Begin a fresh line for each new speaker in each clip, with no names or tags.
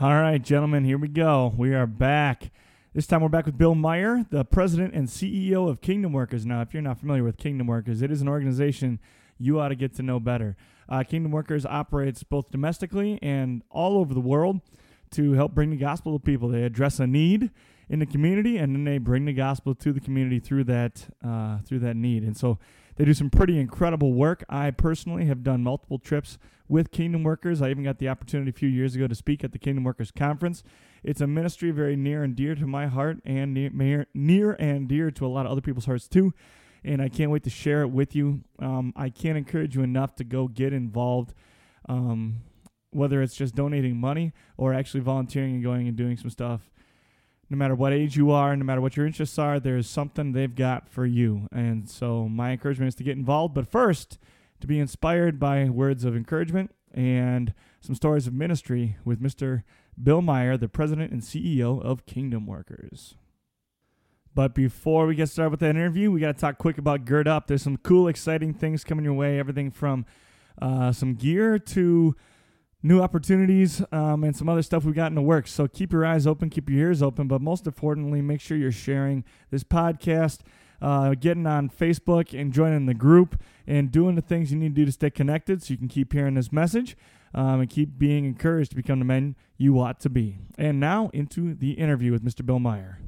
All right, gentlemen, here we go. We are back. This time we're back with Bill Meyer, the president and CEO of Kingdom Workers. Now, if you're not familiar with Kingdom Workers, it is an organization you ought to get to know better. Uh, Kingdom Workers operates both domestically and all over the world to help bring the gospel to people. They address a need in the community, and then they bring the gospel to the community through that uh, through that need. And so they do some pretty incredible work. I personally have done multiple trips with Kingdom Workers. I even got the opportunity a few years ago to speak at the Kingdom Workers Conference. It's a ministry very near and dear to my heart and near, near and dear to a lot of other people's hearts too. And I can't wait to share it with you. Um, I can't encourage you enough to go get involved, um, whether it's just donating money or actually volunteering and going and doing some stuff no matter what age you are, no matter what your interests are, there's something they've got for you. And so my encouragement is to get involved, but first, to be inspired by words of encouragement and some stories of ministry with Mr. Bill Meyer, the president and CEO of Kingdom Workers. But before we get started with that interview, we got to talk quick about Gird Up. There's some cool, exciting things coming your way. Everything from uh, some gear to new opportunities um, and some other stuff we got in the works. So keep your eyes open, keep your ears open, but most importantly, make sure you're sharing this podcast, uh, getting on Facebook and joining the group and doing the things you need to do to stay connected so you can keep hearing this message um, and keep being encouraged to become the men you ought to be. And now into the interview with Mr. Bill Meyer.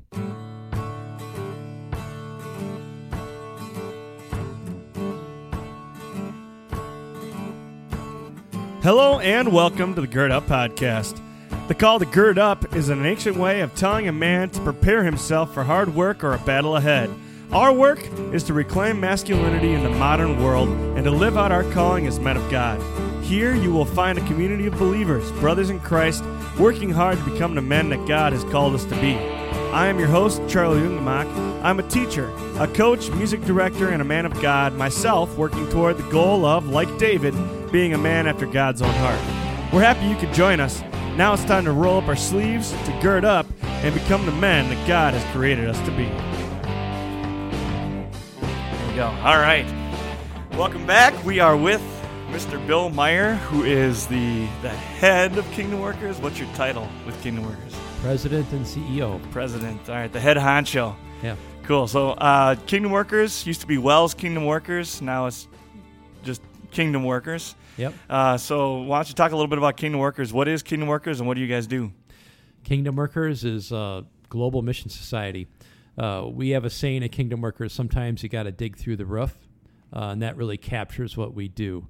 Hello and welcome to the Gird Up Podcast. The call to gird up is an ancient way of telling a man to prepare himself for hard work or a battle ahead. Our work is to reclaim masculinity in the modern world and to live out our calling as men of God. Here you will find a community of believers, brothers in Christ, working hard to become the men that God has called us to be. I am your host, Charlie Jungemak. I'm a teacher, a coach, music director, and a man of God, myself working toward the goal of, like David, being a man after God's own heart. We're happy you could join us. Now it's time to roll up our sleeves, to gird up, and become the men that God has created us to be. There we go. All right. Welcome back. We are with Mr. Bill Meyer, who is the, the head of Kingdom Workers. What's your title with Kingdom Workers?
President and CEO.
President. All right, the head honcho.
Yeah.
Cool. So, uh, Kingdom Workers used to be WELS Kingdom Workers. Now it's just Kingdom Workers.
Yep.
Uh, so why don't you talk a little bit about Kingdom Workers? What is Kingdom Workers and what do you guys do?
Kingdom Workers is a global mission society. Uh, we have a saying at Kingdom Workers sometimes you got to dig through the roof, uh, and that really captures what we do.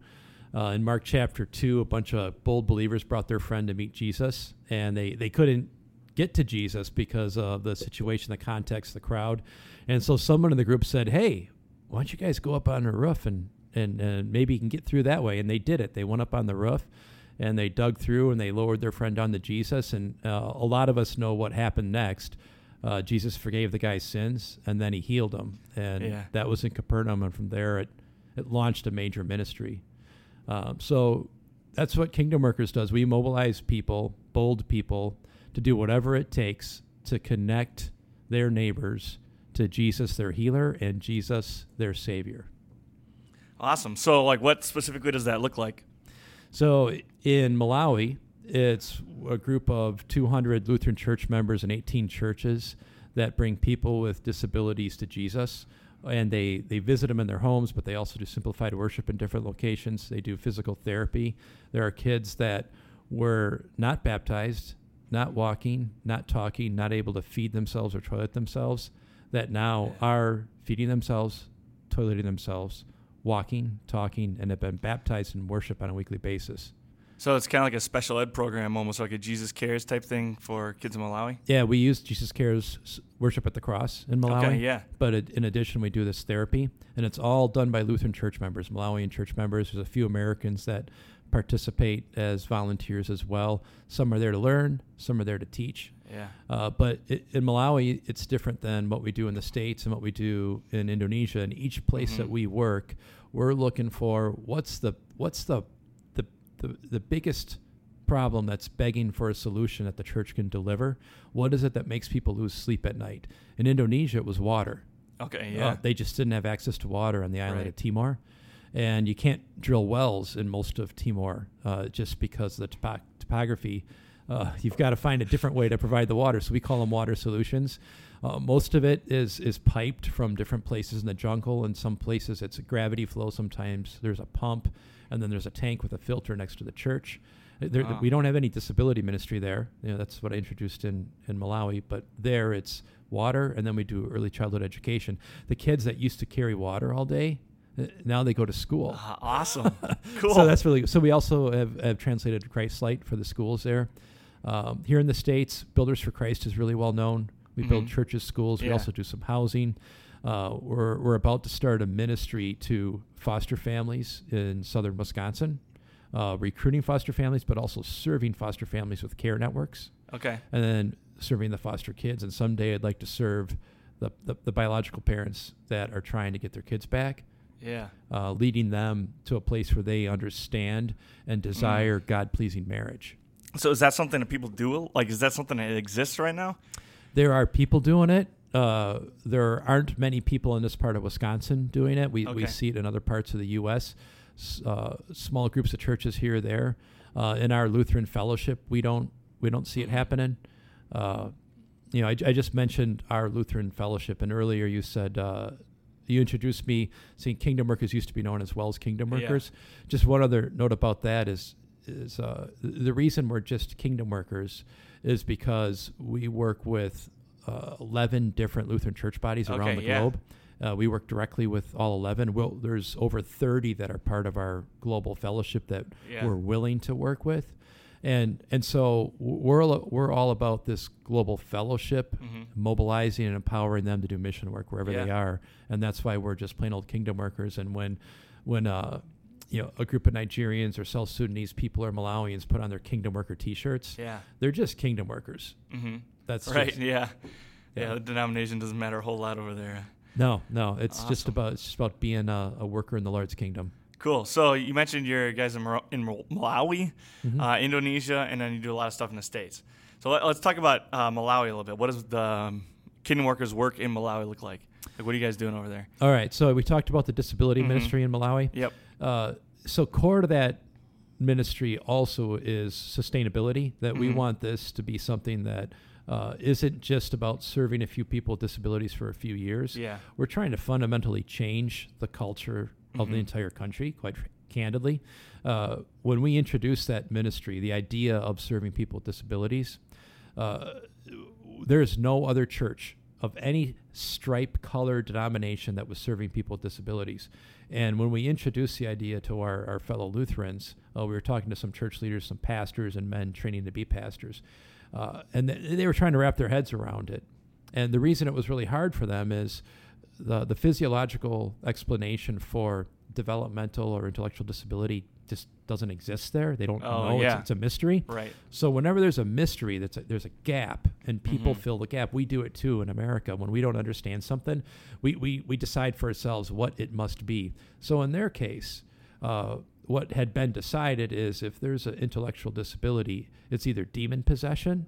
Uh, in Mark chapter 2, a bunch of bold believers brought their friend to meet Jesus, and they, they couldn't get to Jesus because of the situation, the context, the crowd. And so someone in the group said, Hey, why don't you guys go up on the roof and and, and maybe you can get through that way. And they did it. They went up on the roof and they dug through and they lowered their friend onto Jesus. And uh, a lot of us know what happened next. Uh, Jesus forgave the guy's sins and then he healed him. And
Yeah.
that was in Capernaum. And from there, it, it launched a major ministry. Um, so that's what Kingdom Workers does. We mobilize people, bold people, to do whatever it takes to connect their neighbors to Jesus, their healer, and Jesus, their savior.
Awesome. So, like, what specifically does that look like?
So in Malawi, it's a group of 200 Lutheran church members and 18 churches that bring people with disabilities to Jesus. And they, they visit them in their homes, but they also do simplified worship in different locations. They do physical therapy. There are kids that were not baptized, not walking, not talking, not able to feed themselves or toilet themselves, that now are feeding themselves, toileting themselves, walking, talking, and have been baptized in worship on a weekly basis.
So it's kind of like a special ed program, almost like a Jesus Cares type thing for kids in Malawi.
Yeah, we use Jesus Cares worship at the cross in Malawi.
Okay, yeah.
But it, in addition, we do this therapy, and it's all done by Lutheran church members, Malawian church members. There's a few Americans that participate as volunteers as well. Some are there to learn, some are there to teach.
Yeah.
Uh, but it, in Malawi, it's different than what we do in the States and what we do in Indonesia. In each place
Mhm.
that we work, we're looking for what's the what's the the, the the biggest problem that's begging for a solution that the church can deliver. What is it that makes people lose sleep at night? In Indonesia, it was water.
Okay.
Uh,
Yeah.
they just didn't have access to water on the island
Right.
of Timor. And you can't drill wells in most of Timor uh, just because of the topo- topography. uh, you've got to find a different way to provide the water. So we call them water solutions. Uh, most of it is is piped from different places in the jungle. In some places, it's a gravity flow. Sometimes there's a pump, and then there's a tank with a filter next to the church. Uh, There,
Wow.
We don't have any disability ministry there. You know, that's what I introduced in in Malawi. But there, it's water, and then we do early childhood education. The kids that used to carry water all day, uh, now they go to school.
Ah, awesome. cool.
So that's really so. We also have, have translated Christ Light for the schools there. Um, here in the states, Builders for Christ is really well known. We build
Mhm.
churches, schools. We also do some housing. Uh, we're we're about to start a ministry to foster families in southern Wisconsin, uh, recruiting foster families, but also serving foster families with care networks,
okay.
and then serving the foster kids. And someday, I'd like to serve the, the, the biological parents that are trying to get their kids back
Yeah.
uh, leading them to a place where they understand and desire God pleasing marriage.
So is that something that people do? Like, is that something that exists right now?
There are people doing it. Uh, there aren't many people in this part of Wisconsin doing it. We, we see it in other parts of the U.S. Uh, small groups of churches here or there. Uh, in our Lutheran fellowship, we don't we don't see it happening. Uh, you know, I, I just mentioned our Lutheran fellowship, and earlier you said uh, you introduced me saying Kingdom Workers used to be known as WELS Kingdom
Yeah.
Workers. Just one other note about that is is uh, the reason we're just Kingdom Workers is because we work with uh, 11 different Lutheran church bodies around
Okay,
the
yeah.
globe. Uh, we work directly with all 11. Well, there's over 30 that are part of our global fellowship that
Yeah.
we're willing to work with. And and so we're all, we're all about this global fellowship,
Mhm.
mobilizing and empowering them to do mission work wherever they are, and that's why we're just plain old kingdom workers. And when when uh, you know a group of Nigerians or South Sudanese people or Malawians put on their kingdom worker T-shirts,
Yeah.
they're just kingdom workers.
Mm-hmm.
That's
Right.
just-
yeah. yeah.
Yeah.
The denomination doesn't matter a whole lot over there.
no, no, it's just about it's just about being a, a worker in the Lord's kingdom.
Cool. So you mentioned your guys in, Mar- in Mal- Malawi,
Mhm.
uh, Indonesia, and then you do a lot of stuff in the states. So let, us talk about uh, Malawi a little bit. What does the um, Kingdom Workers work in Malawi look like? Like, what are you guys doing over there?
All right, so we talked about the disability
Mhm.
ministry in Malawi.
Yep.
Uh, so core to that ministry also is sustainability. That we
Mhm.
want this to be something that uh, isn't just about serving a few people with disabilities for a few years.
Yeah.
We're trying to fundamentally change the culture of the
Mhm.
entire country, quite candidly. Uh, when we introduced that ministry, the idea of serving people with disabilities, uh, there is no other church of any stripe, color, denomination that was serving people with disabilities. And when we introduced the idea to our, our fellow Lutherans, uh, we were talking to some church leaders, some pastors, and men training to be pastors. Uh, and th- they were trying to wrap their heads around it. And the reason it was really hard for them is the, the physiological explanation for developmental or intellectual disability just doesn't exist there. They don't
Oh,
know.
yeah.
It's, it's a mystery.
Right.
So whenever there's a mystery, that's a, there's a gap, and people
Mhm.
fill the gap. We do it too in America. When we don't understand something, we, we, we decide for ourselves what it must be. So in their case, uh, what had been decided is if there's an intellectual disability, it's either demon possession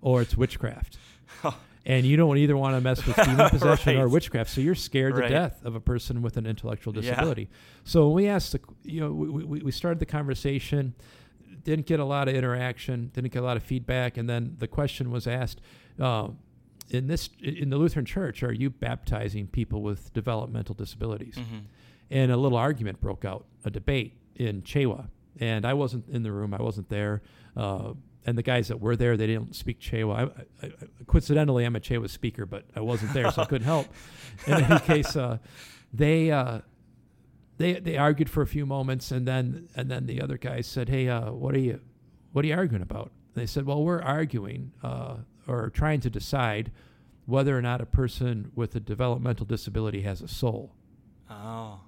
or it's witchcraft. And you don't either want to mess with demon possession or witchcraft, so you're scared
Right.
to death of a person with an intellectual
Yeah.
disability. So when we asked, the, you know, we, we, we started the conversation, didn't get a lot of interaction, didn't get a lot of feedback, and then the question was asked, uh, in this in the Lutheran Church, are you baptizing people with developmental disabilities?
hmm
and a little argument broke out, a debate in Chewa. And I wasn't in the room, I wasn't there. Uh, and the guys that were there, they didn't speak Chewa. I, I, I, coincidentally, I'm a Chewa speaker, but I wasn't there, so I couldn't help. In any case, uh, they uh, they they argued for a few moments, and then and then the other guys said, "Hey, uh, what are you what are you arguing about?" They said, "Well, we're arguing uh, or trying to decide whether or not a person with a developmental disability has a soul."
Oh,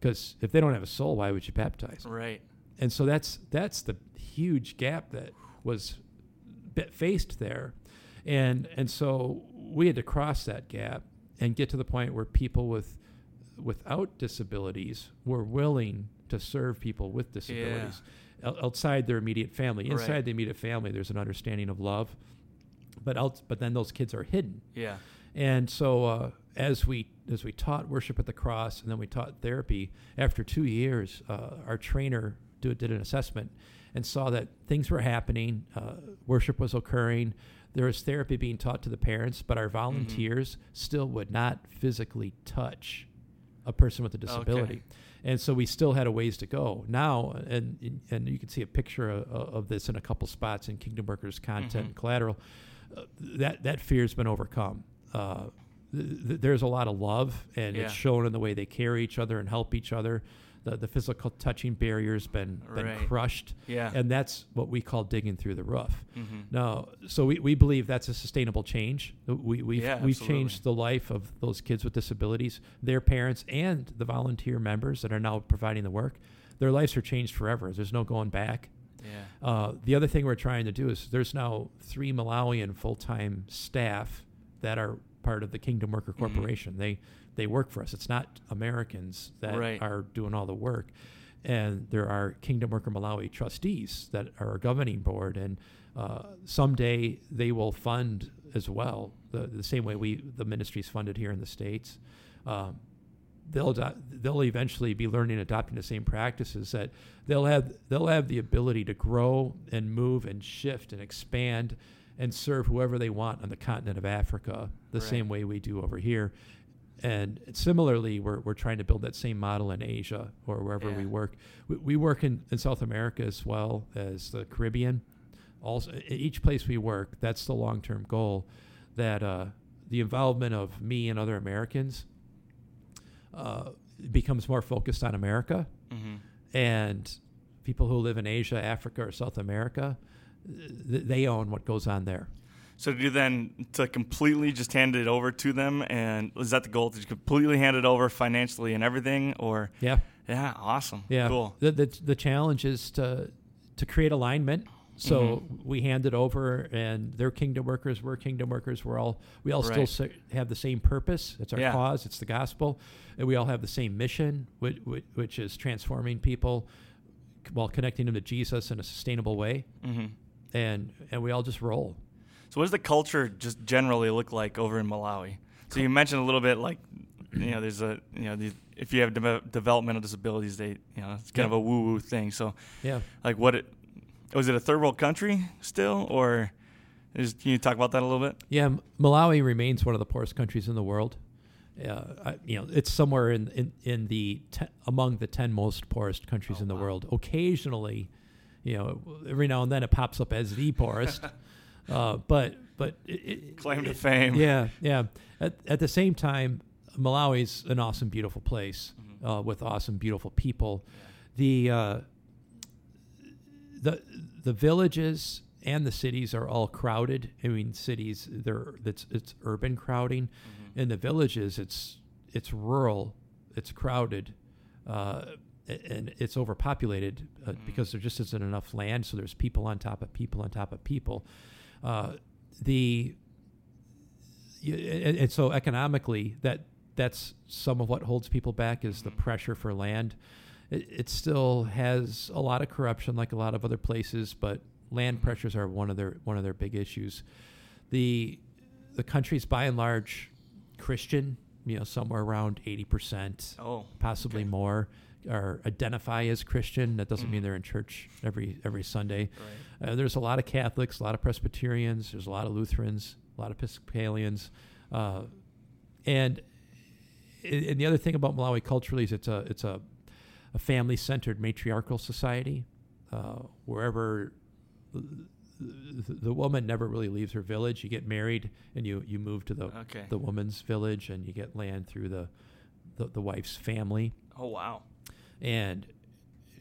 Because if they don't have a soul, why would you baptize?
right.
And so that's that's the huge gap that was bit faced there, and and so we had to cross that gap and get to the point where people with without disabilities were willing to serve people with disabilities o- outside their immediate family. Inside
Right.
the immediate family, there's an understanding of love, but out, but then those kids are hidden.
Yeah.
And so uh, as we as we taught worship at the cross, and then we taught therapy. After two years, uh, our trainer do, did an assessment, and saw that things were happening, uh, worship was occurring, there was therapy being taught to the parents, but our volunteers still would not physically touch a person with a disability.
Okay.
And so we still had a ways to go. Now, and and you can see a picture of, of this in a couple spots in Kingdom Workers content
Mhm.
and collateral. Uh, that that fear's been overcome. Uh, th- th- there's a lot of love, and
Yeah.
it's shown in the way they carry each other and help each other. The, the physical touching barrier's been been
Right.
crushed,
Yeah.
and that's what we call digging through the roof.
mm-hmm.
No, so we, we believe that's a sustainable change. We, we've,
Yeah,
we've
absolutely.
changed the life of those kids with disabilities, their parents, and the volunteer members that are now providing the work. Their lives are changed forever. There's no going back.
Yeah.
Uh, the other thing we're trying to do is there's now three Malawian full time staff that are part of the Kingdom Worker
Mhm.
Corporation. They they work for us. It's not Americans that
Right.
are doing all the work. And there are Kingdom Worker Malawi trustees that are a governing board, and uh, someday they will fund as well the, the same way we the ministry is funded here in the states. Um, they'll they'll eventually be learning and adopting the same practices that they'll have they'll have the ability to grow and move and shift and expand and serve whoever they want on the continent of Africa the
Right.
same way we do over here. And similarly, we're, we're trying to build that same model in Asia or wherever we work. We, we work in, in South America as well as the Caribbean. Also, each place we work, that's the long term goal that uh, the involvement of me and other Americans uh, becomes more focused on America
Mm-hmm.
and people who live in Asia, Africa, or South America, they own what goes on there.
So do you then to completely just hand it over to them, and is that the goal to completely hand it over financially and everything, or
Yeah,
yeah, awesome,
yeah.
cool,
The, the the challenge is to to create alignment. So
Mm-hmm.
we hand it over, and they're kingdom workers. We're kingdom workers. We're all we all still have the same purpose. It's our
Yeah.
cause. It's the gospel, and we all have the same mission, which, which is transforming people while connecting them to Jesus in a sustainable way.
hmm
And and we all just roll.
So what does the culture just generally look like over in Malawi? So you mentioned a little bit like, you know, there's a you know, these, if you have de- developmental disabilities, they you know, it's kind of a woo woo thing. So
Yeah.
like, what it was it a third world country still, or is, can you talk about that a little bit?
Yeah, Malawi remains one of the poorest countries in the world. Uh, I, you know, it's somewhere in in, in the te- among the ten most poorest countries
Oh,
in the
wow.
world. Occasionally, you know, every now and then it pops up as the poorest. uh, but but it, it,
Claim to
it-
fame.
Yeah, yeah. At at the same time, Malawi's an awesome, beautiful place
Mhm.
uh, with awesome, beautiful people. The uh, the the villages and the cities are all crowded. I mean, cities they're it's it's urban crowding.
Mhm.
In the villages, it's it's rural, it's crowded, uh, and it's overpopulated uh,
Mhm.
because there just isn't enough land. So there's people on top of people on top of people. Uh, the and, and so economically, that that's some of what holds people back is the
Mhm.
pressure for land. It, it still has a lot of corruption, like a lot of other places, but land
Mhm.
pressures are one of their one of their big issues. The the country's by and large Christian, you know, somewhere around eighty percent,
Oh,
possibly
okay.
more, are identify as Christian. That doesn't mean
Mhm.
they're in church every every Sunday.
right.
Uh, there's a lot of Catholics, a lot of Presbyterians, there's a lot of Lutherans, a lot of Episcopalians, uh, and and the other thing about Malawi culturally is it's a it's a, a family centered matriarchal society. Uh, wherever the, the woman never really leaves her village, you get married and you you move to the
Okay.
the woman's village and you get land through the the, the wife's family
Oh wow.
And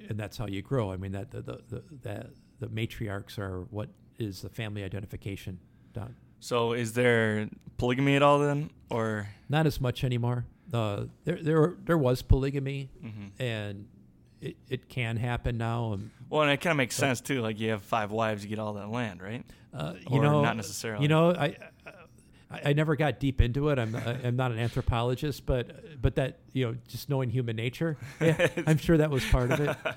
and that's how you grow. I mean that the the the, the matriarchs are what is the family identification done.
So is there polygamy at all then, or?
Not as much anymore. Uh, there there there was polygamy,
hmm
and it, it can happen now. Um,
Well, and it kind of makes
But-
sense too. Like you have five wives, you get all that land, right?
uh, you
Or
know,
not necessarily.
You know, I. I I never got deep into it. I'm I- I'm not an anthropologist, but but that you know, just knowing human nature, yeah, I'm sure that was part of it.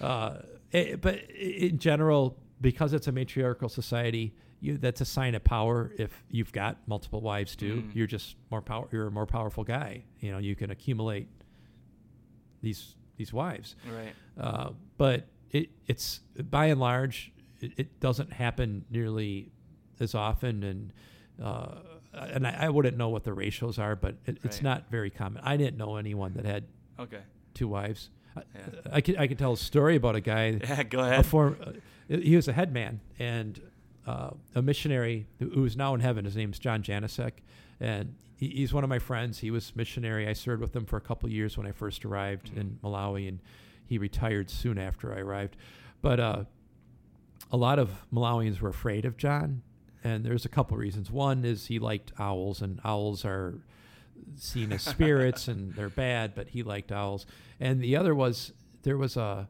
Uh, eh, but in general, because it's a matriarchal society, you that's a sign of power. If you've got multiple wives too,
Mm.
you're just more power. You're a more powerful guy. You know, you can accumulate these these wives.
Right.
Uh, but it, it's by and large, it, it doesn't happen nearly as often, and uh, and I, I wouldn't know what the ratios are, but it, it's
Right.
not very common. I didn't know anyone that had
Okay.
two wives. I,
Yeah.
I could I could tell a story about a guy
Yeah, go ahead.
form, uh, he was a headman and uh, a missionary who, is now in heaven. His name's John Janicek, and he, he's one of my friends. He was missionary. I served with him for a couple years when I first arrived in Malawi, and he retired soon after I arrived. But uh, a lot of Malawians were afraid of John, and there's a couple reasons. One is he liked owls, and owls are seen as spirits and they're bad, but he liked owls. And the other was there was a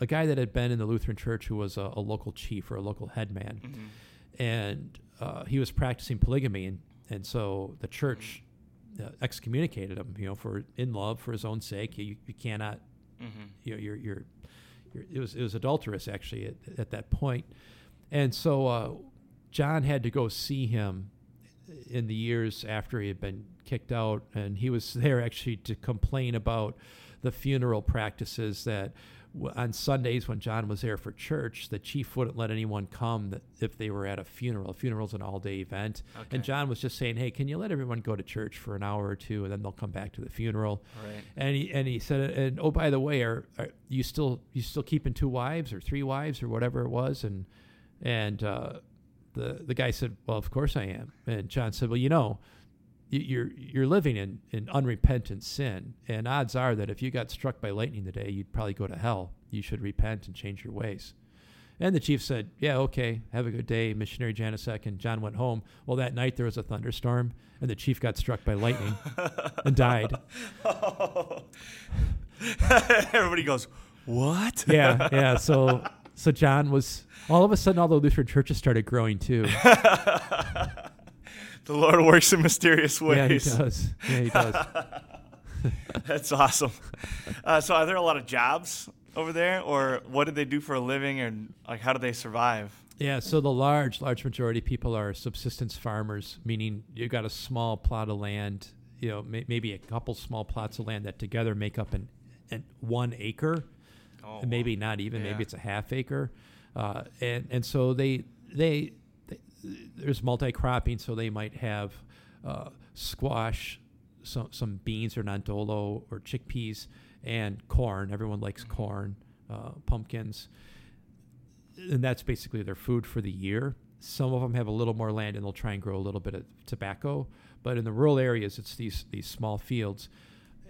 a guy that had been in the Lutheran Church who was a, a local chief or a local headman,
Mhm.
and uh, he was practicing polygamy, and and so the church uh, excommunicated him. You know, for in love for his own sake, you, you cannot
Mhm.
you know, you're, you're, you're, it was it was adulterous actually at, at that point, and so uh, John had to go see him in the years after he had been kicked out, and he was there actually to complain about the funeral practices that on Sundays when John was there for church, the chief wouldn't let anyone come if they were at a funeral. A funeral's an all-day event,
Okay.
and John was just saying, "Hey, can you let everyone go to church for an hour or two, and then they'll come back to the funeral?"
Right.
And he and he said, and oh by the way, are, are you still you still keeping two wives or three wives or whatever it was? And and uh, the the guy said, well, of course I am. And John said, well, you know, you- you're you're living in in unrepentant sin, and odds are that if you got struck by lightning today, you'd probably go to hell. You should repent and change your ways. And the chief said, "Yeah, okay. Have a good day, missionary Janicek." And John went home. Well, that night there was a thunderstorm, and the chief got struck by lightning and died.
Everybody goes, "What?"
yeah, yeah. So so John was all of a sudden all the Lutheran churches started growing too.
The Lord works in mysterious ways.
Yeah, he does. Yeah, he does.
That's awesome. Uh, so, are there a lot of jobs over there, or what do they do for a living, and like how do they survive?
Yeah, so the large, large majority of people are subsistence farmers, meaning you've got a small plot of land, you know, may, maybe a couple small plots of land that together make up an, an one acre,
Oh,
maybe not even,
Yeah.
maybe it's a half acre, uh, and and so they they, they there's multi cropping, so they might have uh, squash, some some beans or nantolo or chickpeas, and corn. Everyone likes corn, uh, pumpkins and that's basically their food for the year. Some of them have a little more land and they'll try and grow a little bit of tobacco, but in the rural areas, it's these these small fields.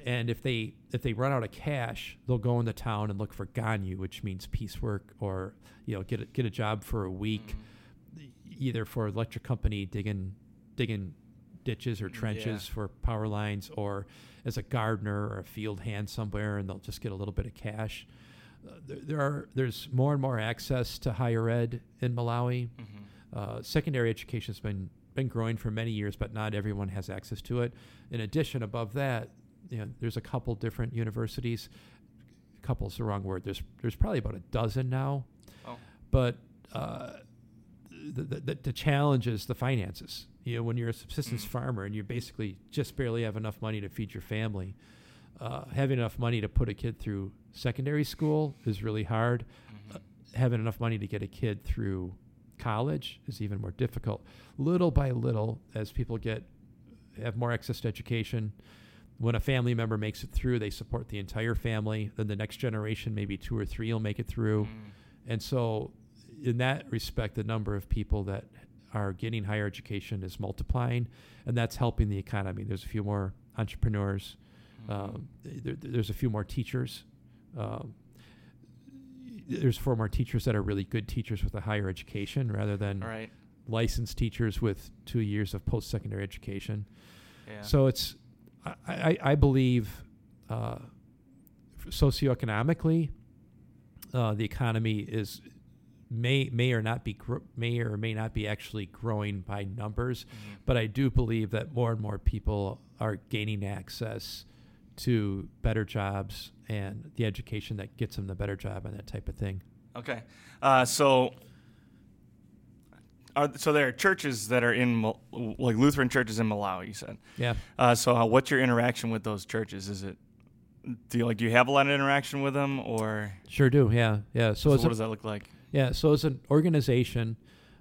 And if they if they run out of cash, they'll go into town and look for ganyu, which means piecework, or you know get a, get a job for a week, either for electric company digging digging ditches or trenches for power lines, or as a gardener or a field hand somewhere, and they'll just get a little bit of cash. Uh, there, there are there's more and more access to higher ed in Malawi.
Mhm.
Uh, secondary education has been been growing for many years, but not everyone has access to it. In addition, above that, you know, there's a couple different universities. Couple's the wrong word. There's there's probably about a dozen now,
Oh.
but uh, the, the the- challenge is the finances. You know, when you're a subsistence
Mm.
farmer and you basically just barely have enough money to feed your family, uh, having enough money to put a kid through secondary school is really hard.
Mhm.
Having enough money to get a kid through college is even more difficult. Little by little, as people get have more access to education, when a family member makes it through, they support the entire family. Then the next generation, maybe two or three, will make it through.
Mm.
And so, in that respect, the number of people that are getting higher education is multiplying, and that's helping the economy. There's a few more entrepreneurs.
Mhm.
Um, there, there's a few more teachers. Um, there's four more teachers that are really good teachers with a higher education rather than
right.
licensed teachers with two years of post-secondary education.
Yeah.
So it's, I, I, believe, uh, socioeconomically, uh, the economy is may may or not be gr- may or may not be actually growing by numbers,
Mhm.
but I do believe that more and more people are gaining access to better jobs and the education that gets them the better job and that type of thing.
Okay. Uh, so, are, so there are churches that are in like Lutheran churches in Malawi. You said.
Yeah.
Uh, so, how, what's your interaction with those churches? Is it do you like do you have a lot of interaction with them or
Sure do. Yeah, yeah. So,
so what
a-
does that look like?
Yeah, so as an organization,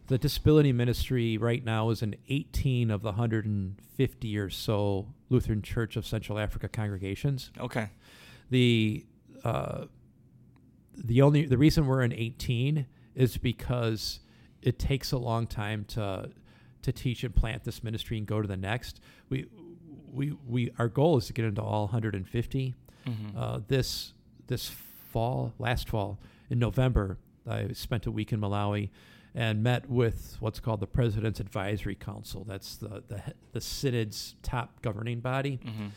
the disability ministry right now is in 18 of the 150 or so Lutheran Church of Central Africa congregations.
Okay.
The uh, the only the reason we're in 18 is because it takes a long time to to teach and plant this ministry and go to the next. We we we our goal is to get into all 150
Mm-hmm.
uh, this this fall, last fall in November, I spent a week in Malawi and met with what's called the President's Advisory Council. That's the the, the synod's top governing body,
mm-hmm.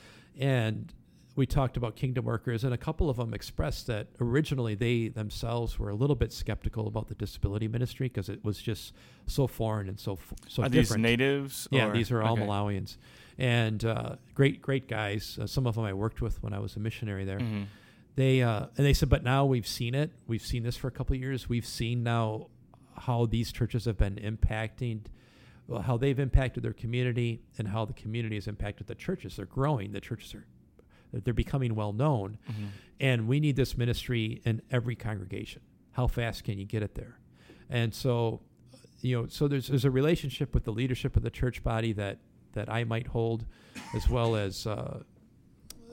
and we talked about kingdom workers, and a couple of them expressed that originally they themselves were a little bit skeptical about the disability ministry because it was just so foreign and so f- so
Are
different.
these natives?
Yeah,
or-
these are all
okay.
Malawians, and uh, great, great guys. Uh, some of them I worked with when I was a missionary there.
Mhm.
They uh, and they said, but now we've seen it. We've seen this for a couple of years. We've seen now how these churches have been impacting, well, how they've impacted their community, and how the community has impacted the churches. They're growing. The churches are they're becoming well known,
Mhm.
and we need this ministry in every congregation. How fast can you get it there? And so, you know, so there's there's a relationship with the leadership of the church body that that I might hold, as well as uh,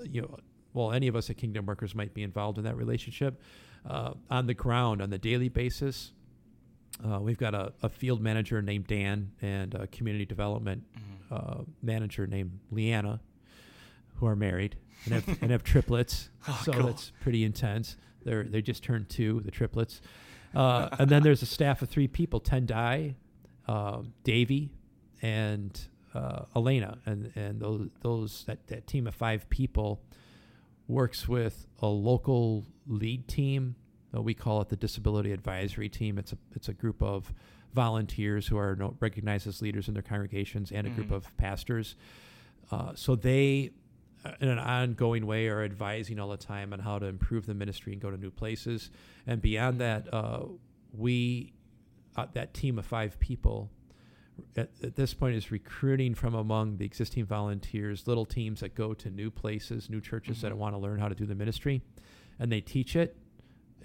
you know, well, any of us at Kingdom Workers might be involved in that relationship uh, on the ground on the daily basis. Uh, we've got a, a field manager named Dan and a community development
Mhm.
uh, manager named Leanna, who are married and have, and have triplets.
Oh,
so
cool.
that's pretty intense. They're they just turned two, the triplets, uh, and then there's a staff of three people: Tendai, uh, Davy, and uh, Elena, and and those those that, that team of five people works with a local lead team. Uh, we call it the Disability Advisory Team. It's a it's a group of volunteers who are no, recognized as leaders in their congregations and a group
Mhm.
of pastors. Uh, so they, in an ongoing way, are advising all the time on how to improve the ministry and go to new places. And beyond that, uh, we, uh, that team of five people, at, at this point is recruiting from among the existing volunteers little teams that go to new places, new churches that
Mhm.
want to learn how to do the ministry, and they teach it,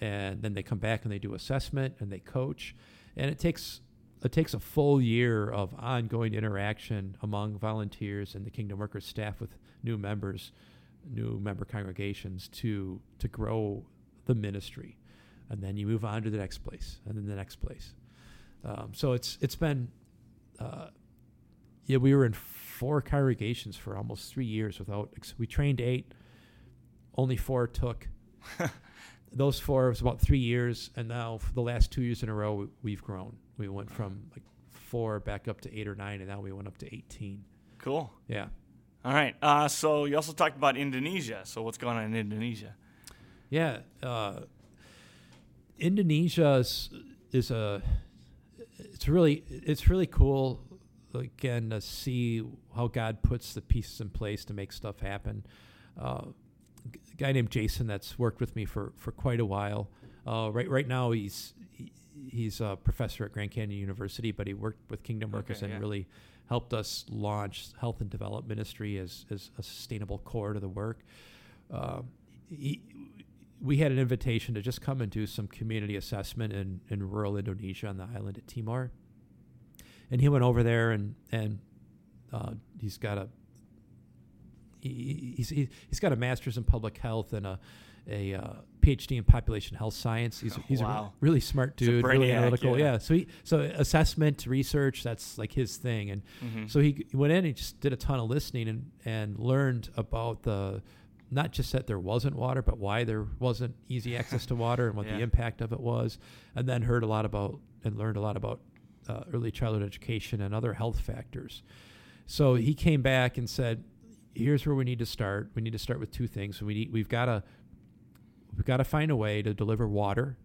and then they come back and they do assessment and they coach, and it takes it takes a full year of ongoing interaction among volunteers and the Kingdom Workers staff with new members, new member congregations to to grow the ministry, and then you move on to the next place and then the next place. Um, so it's it's been, uh, yeah, we were in four congregations for almost three years without. We trained eight, only four took. Those four was about three years, and now for the last two years in a row, we, we've grown. We went from like four back up to eight or nine, and now we went up to eighteen.
Cool.
Yeah.
All right. Uh, so you also talked about Indonesia. So what's going on in Indonesia?
Yeah, uh, Indonesia is, is a it's really it's really cool again to see how God puts the pieces in place to make stuff happen. Uh, guy named Jason that's worked with me for, for quite a while. Uh, right right now he's he, he's a professor at Grand Canyon University, but he worked with Kingdom Workers
Okay,
and
yeah.
really helped us launch health and development ministry as, as a sustainable core to the work. Um, he, we had an invitation to just come and do some community assessment in, in rural Indonesia on the island of Timor. And he went over there and and uh, he's got a he, he's he, he's got a master's in public health and a a uh, PhD in population health science. He's he's a
Wow.
re- really smart
He's a
dude, really analytical.
yeah.
Yeah. So he so assessment research that's like his thing and
Mhm.
so he, he went in and just did a ton of listening and, and learned about the not just that there wasn't water, but why there wasn't easy access to water and what
Yeah.
the impact of it was, and then heard a lot about and learned a lot about uh, early childhood education and other health factors. So he came back and said, "Here's where we need to start. We need to start with two things. We need we've got to we've got to find a way to deliver water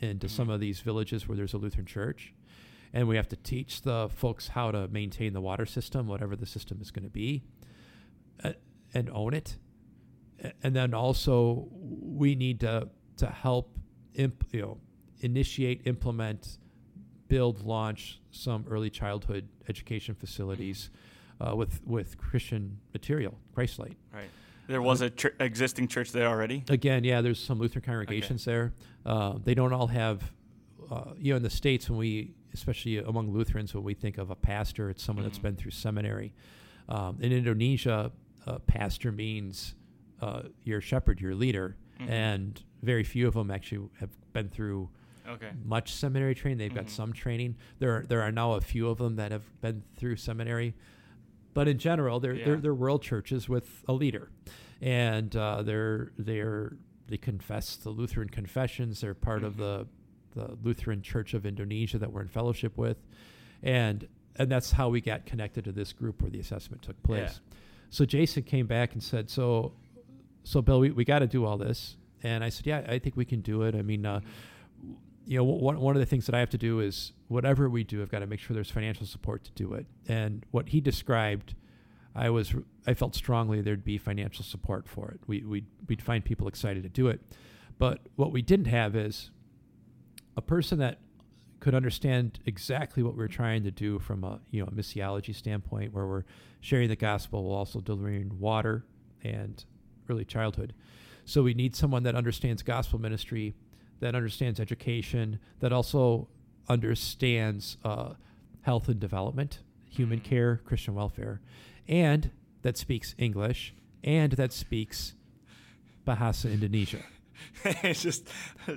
into
Mhm.
some of these villages where there's a Lutheran church." and we have to teach the folks how to maintain the water system, whatever the system is going to be, uh, and own it. And then also we need to to help imp, you know initiate, implement, build, launch some early childhood education facilities uh, with with Christian material, Christlight.
Right. There was a ch- existing church there already.
Again, yeah, there's some Lutheran congregations there. Uh, they don't all have, uh, you know, in the states when we, especially among Lutherans, when we think of a pastor, it's someone that's
Mhm.
been through seminary. Um, in Indonesia, uh, pastor means uh, your shepherd, your leader,
Mhm.
and very few of them actually have been through
Okay.
much seminary training. They've got
Mhm.
some training. There are, there are now a few of them that have been through seminary, but in general, they're they're, they're world churches with a leader, and uh, they're they're they confess the Lutheran confessions. They're part of
Mhm.
the the Lutheran Church of Indonesia that we're in fellowship with, and and that's how we got connected to this group where the assessment took place. So Jason came back and said, "So, so Bill, we, we got to do all this." And I said, "Yeah, I think we can do it. I mean, uh, you know, one, one of the things that I have to do is whatever we do, I've got to make sure there's financial support to do it. And what he described, I was, I felt strongly there'd be financial support for it. We, we'd, we'd find people excited to do it. But what we didn't have is a person that could understand exactly what we're trying to do from a, you know, a missiology standpoint, where we're sharing the gospel while also delivering water and early childhood. So we need someone that understands gospel ministry, that understands education, that also understands uh, health and development, human care, Christian welfare, and that speaks English and that speaks Bahasa Indonesia.
it's just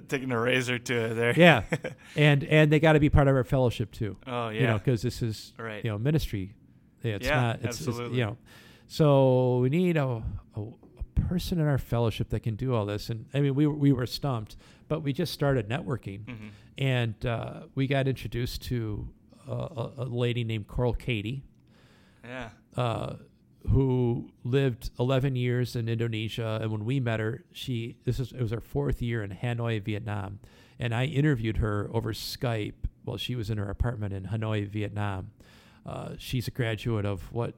taking a razor to it there.
Yeah, and and they got to be part of our fellowship too.
oh yeah.
You know, because this is
right.
you know ministry. Yeah, it's
Yeah,
not. It's, it's,
absolutely.
you know, so we need a a person in our fellowship that can do all this. And I mean, we were- we were stumped, but we just started networking,
hmm
and uh, we got introduced to a, a, lady named Coral Katie,
Yeah.
uh, who lived 11 years in Indonesia. And when we met her, she this is it was her fourth year in Hanoi, Vietnam, and I interviewed her over Skype while she was in her apartment in Hanoi, Vietnam. Uh, she's a graduate of what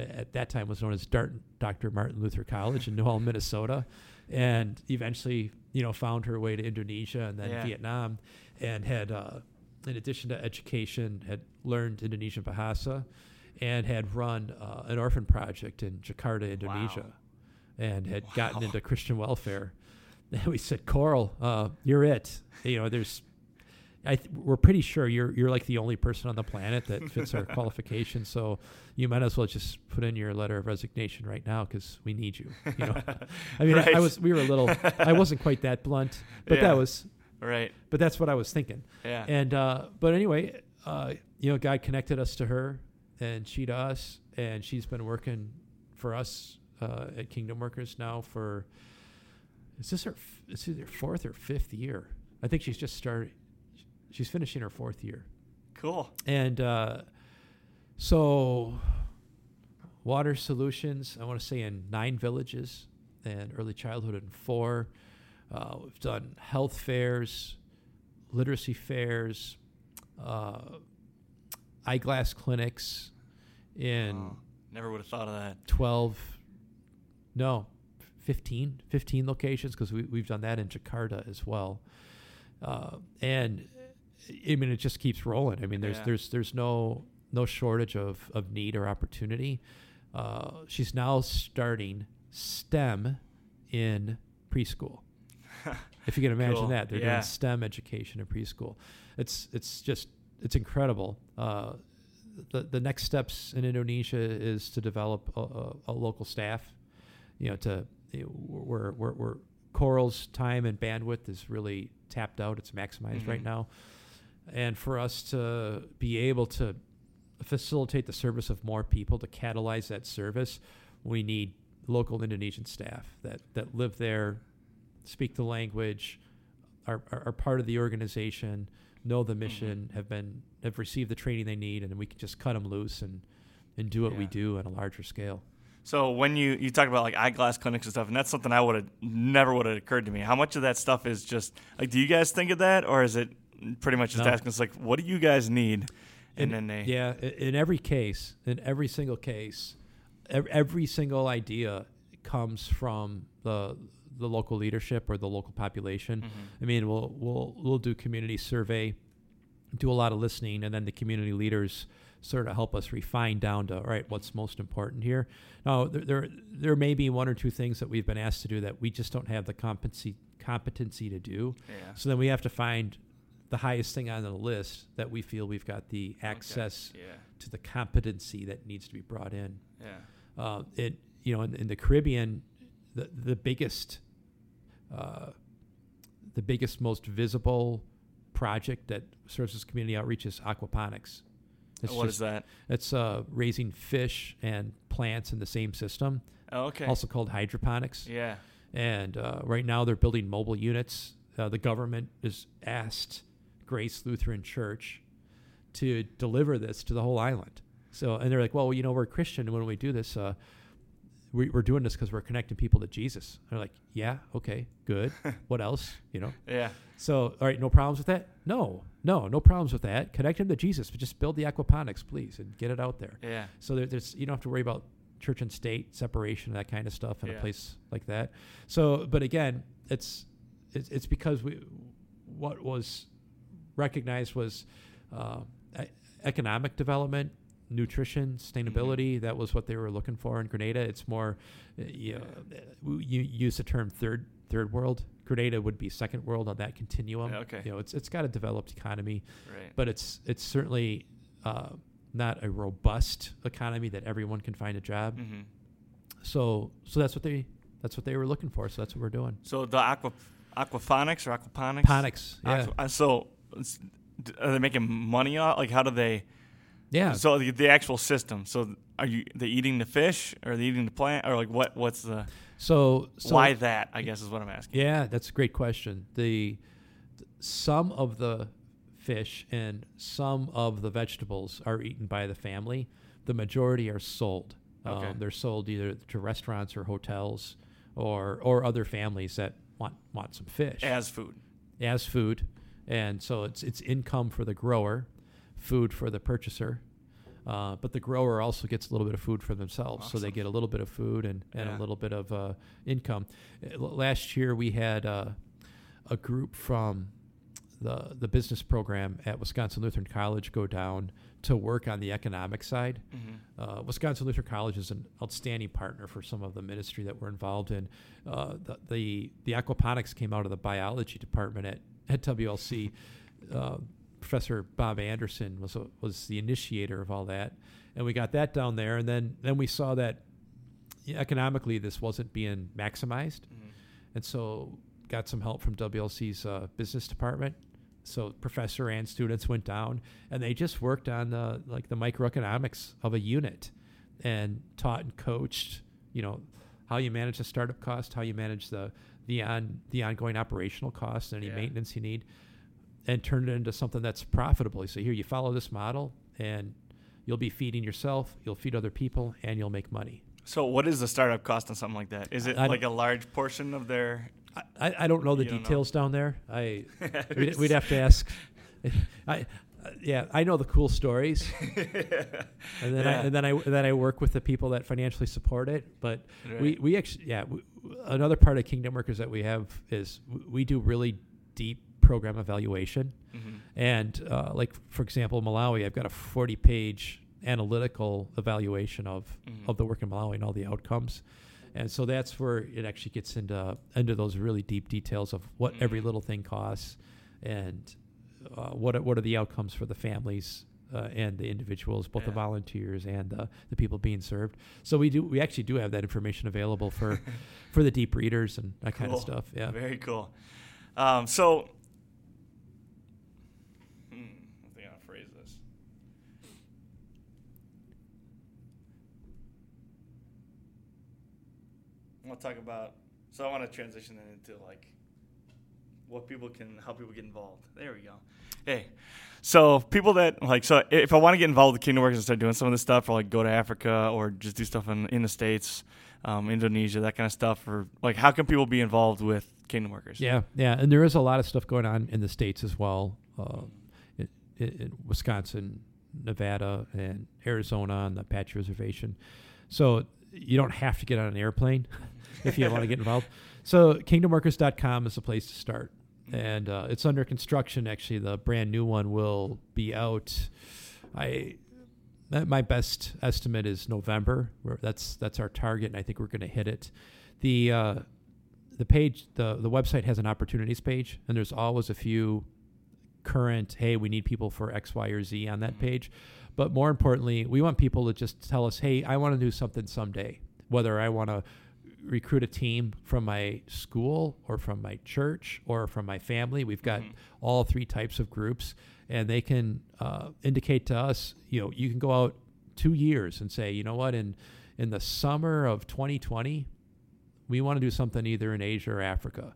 at that time was known as Dart- Dr. Martin Luther College in New Ulm, Minnesota, and eventually, you know, found her way to Indonesia and then
Yeah.
Vietnam, and had, uh, in addition to education, had learned Indonesian Bahasa, and had run uh, an orphan project in Jakarta, Indonesia, and had gotten into Christian welfare. And we said, Coral, uh, you're it. You know, there's th- we're pretty sure you're you're like the only person on the planet that fits our qualifications. So you might as well just put in your letter of resignation right now because we need you. You know, I mean, I, I was we were a little. I wasn't quite that blunt, but
Yeah.
that was.
Right.
But that's what I was thinking.
Yeah.
And uh, but anyway, uh, you know, God connected us to her, and she to us, and she's been working for us uh, at Kingdom Workers now for. Is this her? f- It's either fourth or fifth year. I think she's just started. She's finishing her fourth year,
cool.
and uh, so water solutions. I want to say in nine villages, and early childhood in four. Uh, we've done health fairs, literacy fairs, uh, eyeglass clinics in
Oh, never would have thought of that.
12 no 15 15 locations because we, we've done that in jakarta as well uh, and i mean it just keeps rolling i mean there's
Yeah.
there's there's no no shortage of, of need or opportunity uh, she's now starting stem in preschool if you can imagine
Cool.
that they're
Yeah.
doing STEM education in preschool. It's it's just it's incredible. Uh, the the next steps in Indonesia is to develop a, a, a local staff. You know, to you know, where where where Coral's time and bandwidth is really tapped out. It's maximized right
Mhm.
now, and for us to be able to facilitate the service of more people to catalyze that service, we need local Indonesian staff that that live there, speak the language, are, are, are part of the organization, know the mm-hmm. mission, have been have received the training they need, and then we can just cut them loose and and do what we do on a larger scale.
So when you you talk about like eyeglass clinics and stuff, and that's something I would have never would have occurred to me. How much of that stuff is just like, do you guys think of that, or is it pretty much just
No.
asking us like, what do you guys need, and
In-
then they
Yeah, in every case, in every single case, every single idea comes from the the local leadership or the local population.
Mhm.
I mean, we'll we'll we'll do community survey do a lot of listening, and then the community leaders sort of help us refine down to all right, what's most important here. Now, there, there there may be one or two things that we've been asked to do that we just don't have the competency competency to do.
Yeah.
So then we have to find the highest thing on the list that we feel we've got the
Okay.
access
Yeah.
to the competency that needs to be brought in.
Yeah.
Uh, it you know in, in the Caribbean, the the biggest, uh, the biggest most visible project that serves as community outreach is aquaponics. It's
what is
just-
that?
It's uh, raising fish and plants in the same system,
Oh, okay.
also called hydroponics.
yeah.
And uh, right now they're building mobile units. Uh, the government has asked Grace Lutheran Church to deliver this to the whole island. So, and they're like, well, you know, we're Christian. And when we do this, uh, we, we're doing this because we're connecting people to Jesus. they're like, yeah, okay, good. what else? You know?
Yeah.
So, all right, no problems with that? No, no, no problems with that. Connect them to Jesus, but just build the aquaponics, please, and get it out there.
Yeah.
So there, there's you don't have to worry about church and state separation, and that kind of stuff in
Yeah.
a place like that. So, but again, it's it's, it's because we what was recognized was uh, economic development, nutrition, sustainability. That was what they were looking for in Grenada. It's more, uh, you, know, you use the term third third world. Grenada would be second world on that continuum.
Okay.
You know, it's it's got a developed economy
Right.
but it's it's certainly uh, not a robust economy that everyone can find a job.
hmm
So so that's what they that's what they were looking for. So that's what we're doing.
So the aqua aquaphonics or aquaponics?
Ponics, yeah,
Aqua- uh, so are they making money off? Like how do they?
yeah.
So the, the actual system. So are you they eating the fish or are they eating the plant or like what? What's the
So, so
why that? I guess is what I'm asking.
Yeah, that's a great question. The some of the fish and some of the vegetables are eaten by the family. The majority are sold.
Okay.
Um, they're sold either to restaurants or hotels or or other families that want want some fish.
As food.
as food, and so it's it's income for the grower, food for the purchaser. Uh, but the grower also gets a little bit of food for themselves, so they get a little bit of food and, and
Yeah.
a little bit of uh, income. L- Last year we had uh, a group from the the business program at Wisconsin Lutheran College go down to work on the economic side.
hmm
Uh, Wisconsin Lutheran College is an outstanding partner for some of the ministry that we're involved in. Uh, the, the the aquaponics came out of the biology department at at WLC. Uh, Professor Bob Anderson was a, was the initiator of all that, and we got that down there. And then then we saw that economically this wasn't being maximized,
hmm
and so got some help from WLC's uh, business department. So professor and students went down, and they just worked on the like the microeconomics of a unit, and taught and coached. You know how you manage the startup cost, how you manage the the on the ongoing operational costs, and any
Yeah.
maintenance you need, and turn it into something that's profitable. So here you follow this model, and you'll be feeding yourself, you'll feed other people, and you'll make money.
So what is the startup cost on something like that? Is it
I-
like a large portion of their?
I, I don't know the
don't know?
details down there. I we'd, we'd have to ask. I, uh, yeah, I know the cool stories, and then I, and then I then I work with the people that financially support it. But we
Right.
we actually yeah we, another part of Kingdom Workers that we have is we do really deep program evaluation,
Mhm.
and uh, like for example Malawi, I've got a forty page analytical evaluation of
Mhm.
of the work in Malawi and all the outcomes. And so that's where it actually gets into into those really deep details of what every
Mhm.
little thing costs, and uh, what are, what are the outcomes for the families uh, and the individuals, both the volunteers and the, the people being served. So we do we actually do have that information available for for the deep readers and that kind of stuff. Yeah.
Very cool. Um, so, hmm, I think I'll phrase this. I want to talk about. So I want to transition into like what people can, how people get involved. There we go. Hey, so people that like, so if I want to get involved with Kingdom Workers and start doing some of this stuff, or like go to Africa or just do stuff in, in the states, um, Indonesia, that kind of stuff, or like, how can people be involved with Kingdom Workers?
Yeah, yeah, and there is a lot of stuff going on in the states as well, uh, in, in Wisconsin, Nevada, and Arizona on the Apache Reservation. So you don't have to get on an airplane if you want to get involved. So kingdomworkers.com is the place to start. And uh, it's under construction. Actually, the brand new one will be out. I my best estimate is November. We're, that's that's our target, and I think we're going to hit it. The uh, the page the the website has an opportunities page, and there's always a few current. Hey, we need people for X, Y, or Z on that
Mhm.
page. But more importantly, we want people to just tell us, hey, I want to do something someday. Whether I want to recruit a team from my school or from my church or from my family, we've got
Mhm.
all three types of groups, and they can uh, indicate to us. You know, you can go out two years and say, you know what, in in the summer of 2020, we want to do something either in Asia or Africa.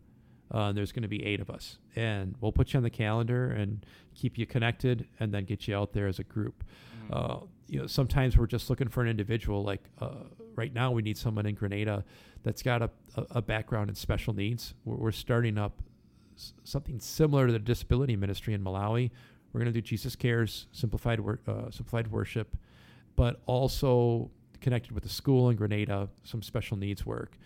Uh, and there's going to be eight of us, and we'll put you on the calendar and keep you connected, and then get you out there as a group.
Mhm.
Uh, you know, sometimes we're just looking for an individual. Like uh, right now, we need someone in Grenada that's got a, a, background in special needs. We're, we're starting up something similar to the disability ministry in Malawi. We're going to do Jesus Cares, simplified wor- uh, simplified worship, but also connected with the school in Grenada, some special needs work.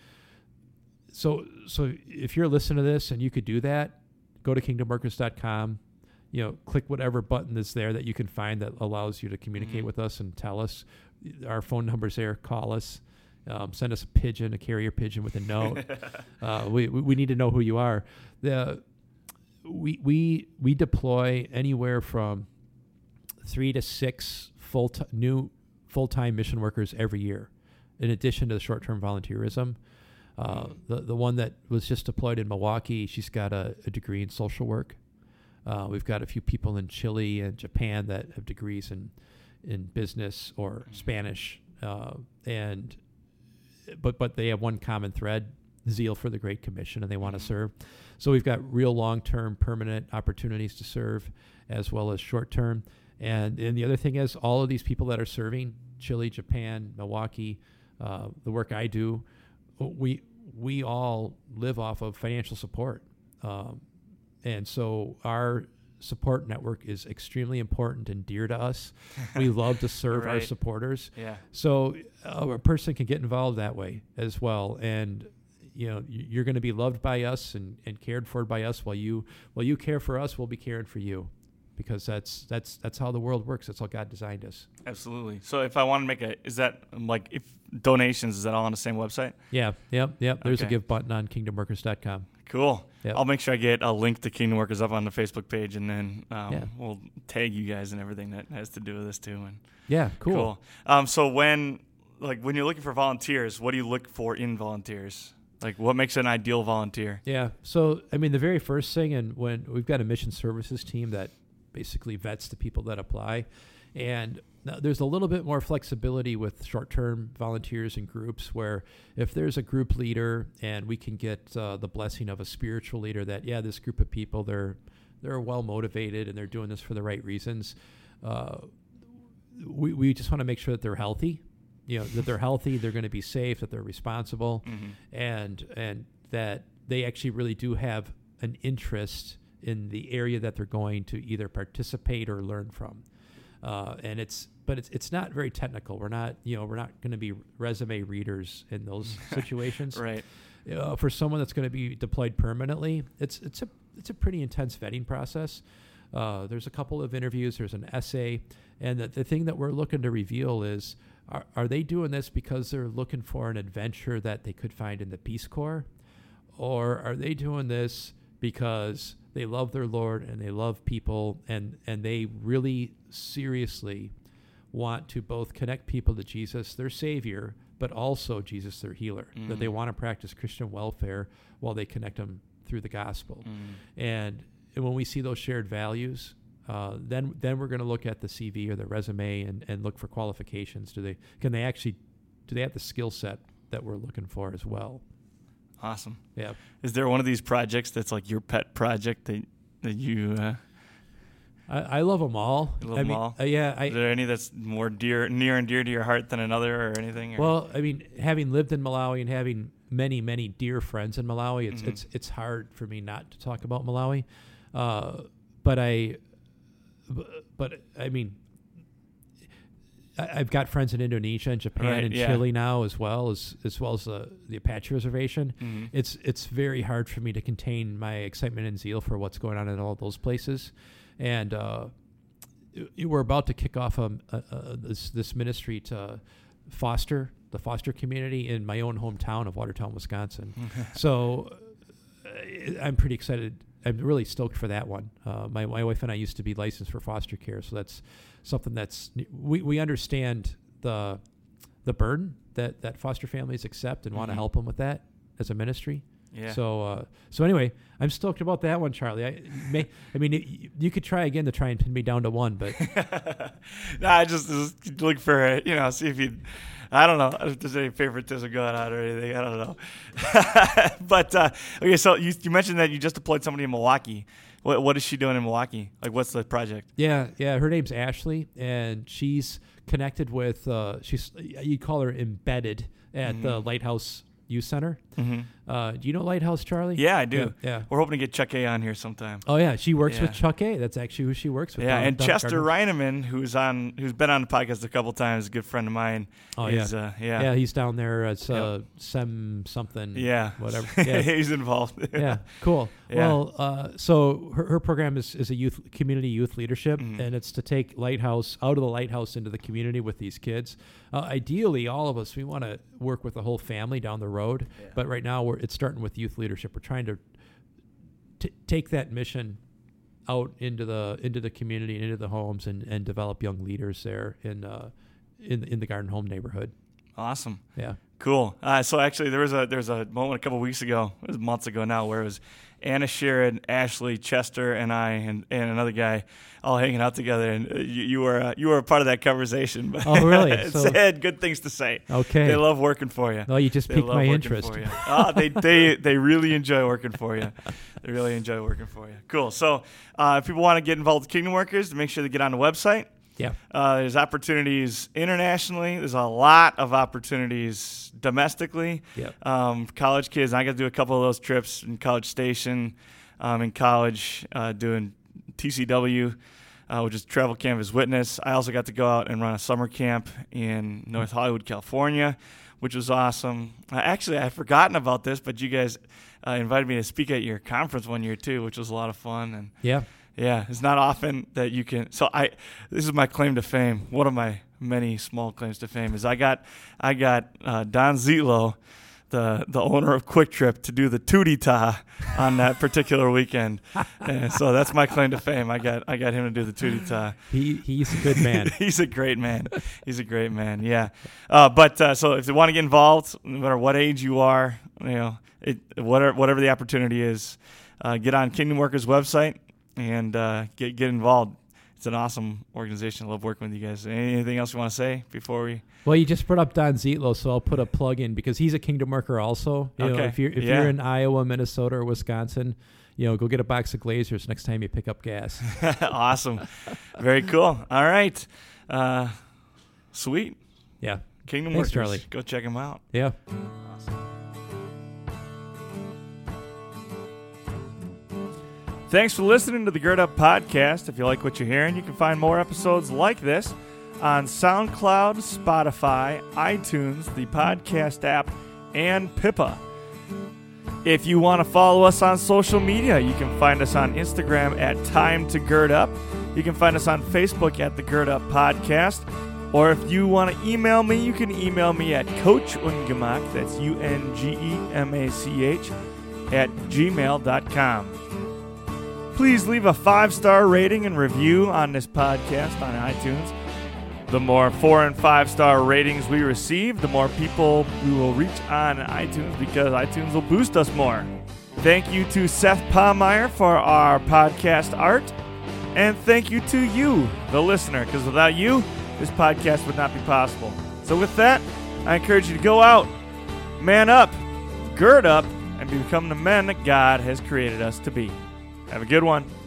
So, so if you're listening to this and you could do that, go to kingdomworkers.com you know, click whatever button is there that you can find that allows you to communicate
Mhm.
with us and tell us. Our phone number's there. Call us. Um, send us a pigeon, a carrier pigeon with a note. uh, we, we we need to know who you are. The we we we deploy anywhere from three to six full t- new full time mission workers every year, in addition to the short term volunteerism. Uh, the the one that was just deployed in Milwaukee, she's got a, a degree in social work. Uh, we've got a few people in Chile and Japan that have degrees in in business or
Mhm.
Spanish, uh, and but but they have one common thread: zeal for the Great Commission, and they want to
Mhm.
serve. So we've got real long-term, permanent opportunities to serve, as well as short-term. And and the other thing is, all of these people that are serving Chile, Japan, Milwaukee, uh, the work I do, we we all live off of financial support, um, and so our support network is extremely important and dear to us. we love to serve our supporters.
yeah.
So uh, a person can get involved that way as well, and you know you're going to be loved by us and, and cared for by us while you while you care for us, we'll be caring for you, because that's that's that's how the world works. That's how God designed us.
Absolutely. So if I want to make a, is that um, like if donations is that all on the same website?
Yeah, yep, yep. There's a give button on kingdomworkers.com.
Cool.
Yep.
I'll make sure I get a link to Kingdom Workers up on the Facebook page, and then um,
Yeah.
we'll tag you guys and everything that has to do with this too. And
Yeah, cool.
Um, so when like when you're looking for volunteers, what do you look for in volunteers? Like what makes an ideal volunteer?
Yeah. So, I mean, the very first thing, and when we've got a mission services team that basically vets the people that apply, and there's a little bit more flexibility with short-term volunteers and groups where if there's a group leader and we can get uh, the blessing of a spiritual leader that yeah this group of people they're they're well motivated and they're doing this for the right reasons uh, we, we just want to make sure that they're healthy you know that they're healthy they're going to be safe that they're responsible
Mm-hmm.
and and that they actually really do have an interest in the area that they're going to either participate or learn from. Uh, and it's but it's it's not very technical. We're not you know we're not going to be resume readers in those situations.
Right.
Uh, for someone that's going to be deployed permanently, it's it's a it's a pretty intense vetting process. Uh, there's a couple of interviews. There's an essay, and the, the thing that we're looking to reveal is are, are they doing this because they're looking for an adventure that they could find in the Peace Corps, or are they doing this because they love their Lord and they love people and and they really seriously want to both connect people to Jesus, their Savior, but also Jesus, their healer. That they
Mm.
want to practice Christian welfare while they connect them through the gospel.
Mm.
And, and when we see those shared values, uh, then then we're going to look at the CV or the resume and, and look for qualifications. Do they can they actually do they have the skill set that we're looking for as well?
Awesome.
Yeah.
Is there one of these projects that's like your pet project that that you? Uh,
I, I love them all.
You love
I
'em
mean,
all?
uh, yeah.
is
I,
there any that's more dear, near and dear to your heart than another, or anything? or-
well, I mean, having lived in Malawi and having many, many dear friends in Malawi, it's
Mhm.
it's it's hard for me not to talk about Malawi. Uh, but I, but I mean, I've got friends in Indonesia and Japan
Right,
and
yeah.
Chile now as well as as well as the, the Apache Reservation.
Mhm.
It's it's very hard for me to contain my excitement and zeal for what's going on in all those places, and uh, we're about to kick off um, a, a, this this ministry to foster the foster community in my own hometown of Watertown, Wisconsin. so uh, I'm pretty excited. I'm really stoked for that one. Uh, my, my wife and I used to be licensed for foster care, so that's something that's we, we understand the the burden that, that foster families accept and want to help them with that as a ministry.
Yeah.
So uh, so anyway, I'm stoked about that one, Charlie. I may I mean it, you could try again to try and pin me down to one, but
no, I just, just look for it, you know, see if you. I don't know if there's any favoritism going on or anything. I don't know. but uh, okay, so you, you mentioned that you just deployed somebody in Milwaukee. What what is she doing in Milwaukee? Like, what's the project?
Yeah, yeah. Her name's Ashley, and she's connected with. Uh, she's you call her embedded at the
Mhm.
Lighthouse Youth Center.
Mm-hmm.
Uh, do you know Lighthouse, Charlie?
Yeah, I do.
Yeah. yeah.
We're hoping to get Chuck A on here sometime.
Oh yeah, she works with Chuck A. That's actually who she works with.
Yeah, and Chester
Gardner.
Reineman, who's on, who's been on the podcast a couple times, a good friend of mine.
Oh
is,
yeah.
uh,
yeah,
yeah,
he's down there as uh, sem something.
yeah,
whatever. Yeah.
he's involved.
yeah, cool.
Yeah.
Well, uh, so her, her program is, is a youth community youth leadership,
Mhm.
and it's to take Lighthouse out of the Lighthouse into the community with these kids. Uh, ideally, all of us we want to work with the whole family down the road,
Yeah.
but right now we're it's starting with youth leadership. We're trying to t- take that mission out into the into the community and into the homes and, and develop young leaders there in uh, in in the Garden Home neighborhood.
awesome.
Yeah.
Cool. Uh, so actually, there was a there was a moment a couple weeks ago, it was months ago now, where it was Anna Sharon, Ashley, Chester, and I, and, and another guy, all hanging out together, and uh, you, you were uh, you were a part of that conversation.
Oh, really? So-
said good things to say.
Okay.
They love working for you.
well, you just
They
piqued my interest.
Ah, they, they they really enjoy working for you. They really enjoy working for you. Cool. So uh, if people want to get involved with Kingdom Workers, make sure they get on the website.
Yeah.
Uh, there's opportunities internationally. There's a lot of opportunities domestically.
Yep.
Um, college kids, I got to do a couple of those trips in College Station, um, in college, uh, doing TCW, uh, which is Travel Canvass Witness. I also got to go out and run a summer camp in North Hollywood, California, which was awesome. Uh, actually, I had forgotten about this, but you guys uh, invited me to speak at your conference one year too, which was a lot of fun. And
Yeah.
Yeah, it's not often that you can. So I, this is my claim to fame. One of my many small claims to fame is I got, I got uh, Don Zietlow, the the owner of Kwik Trip, to do the tootie ta on that particular weekend. and so that's my claim to fame. I got I got him to do the tootie ta.
He he's a good man.
He's a great man. He's a great man. Yeah. Uh, but uh, so if you want to get involved, no matter what age you are, you know, it, whatever whatever the opportunity is, uh, get on Kingdom Workers website and uh, get get involved. It's an awesome organization. I love working with you guys. Anything else you want to say before we?
Well, you just brought up Don Zietlow, so I'll put a plug in because he's a Kingdom worker also. You know,
Okay.
if you're if
Yeah.
you're in Iowa, Minnesota, or Wisconsin, you know, go get a box of Glazers next time you pick up gas.
awesome. Very cool. All right. Uh, sweet.
Yeah,
Kingdom
Thanks,
Workers.
Charlie.
Go check them out.
yeah.
Thanks for listening to the Gird Up Podcast. If you like what you're hearing, you can find more episodes like this on SoundCloud, Spotify, iTunes, the podcast app, and Pippa. If you want to follow us on social media, you can find us on Instagram at Time to Gird Up. You can find us on Facebook at the Gird Up Podcast. Or if you want to email me, you can email me at Coach Ungemach, that's U N G E M A C H, at gmail.com please leave a five star rating and review on this podcast on iTunes. The more four and five star ratings we receive, the more people we will reach on iTunes because iTunes will boost us more. Thank you to Seth Palmeyer for our podcast art. And thank you to you, the listener, because without you, this podcast would not be possible. So, with that, I encourage you to go out, man up, gird up, and become the men that God has created us to be. Have a good one.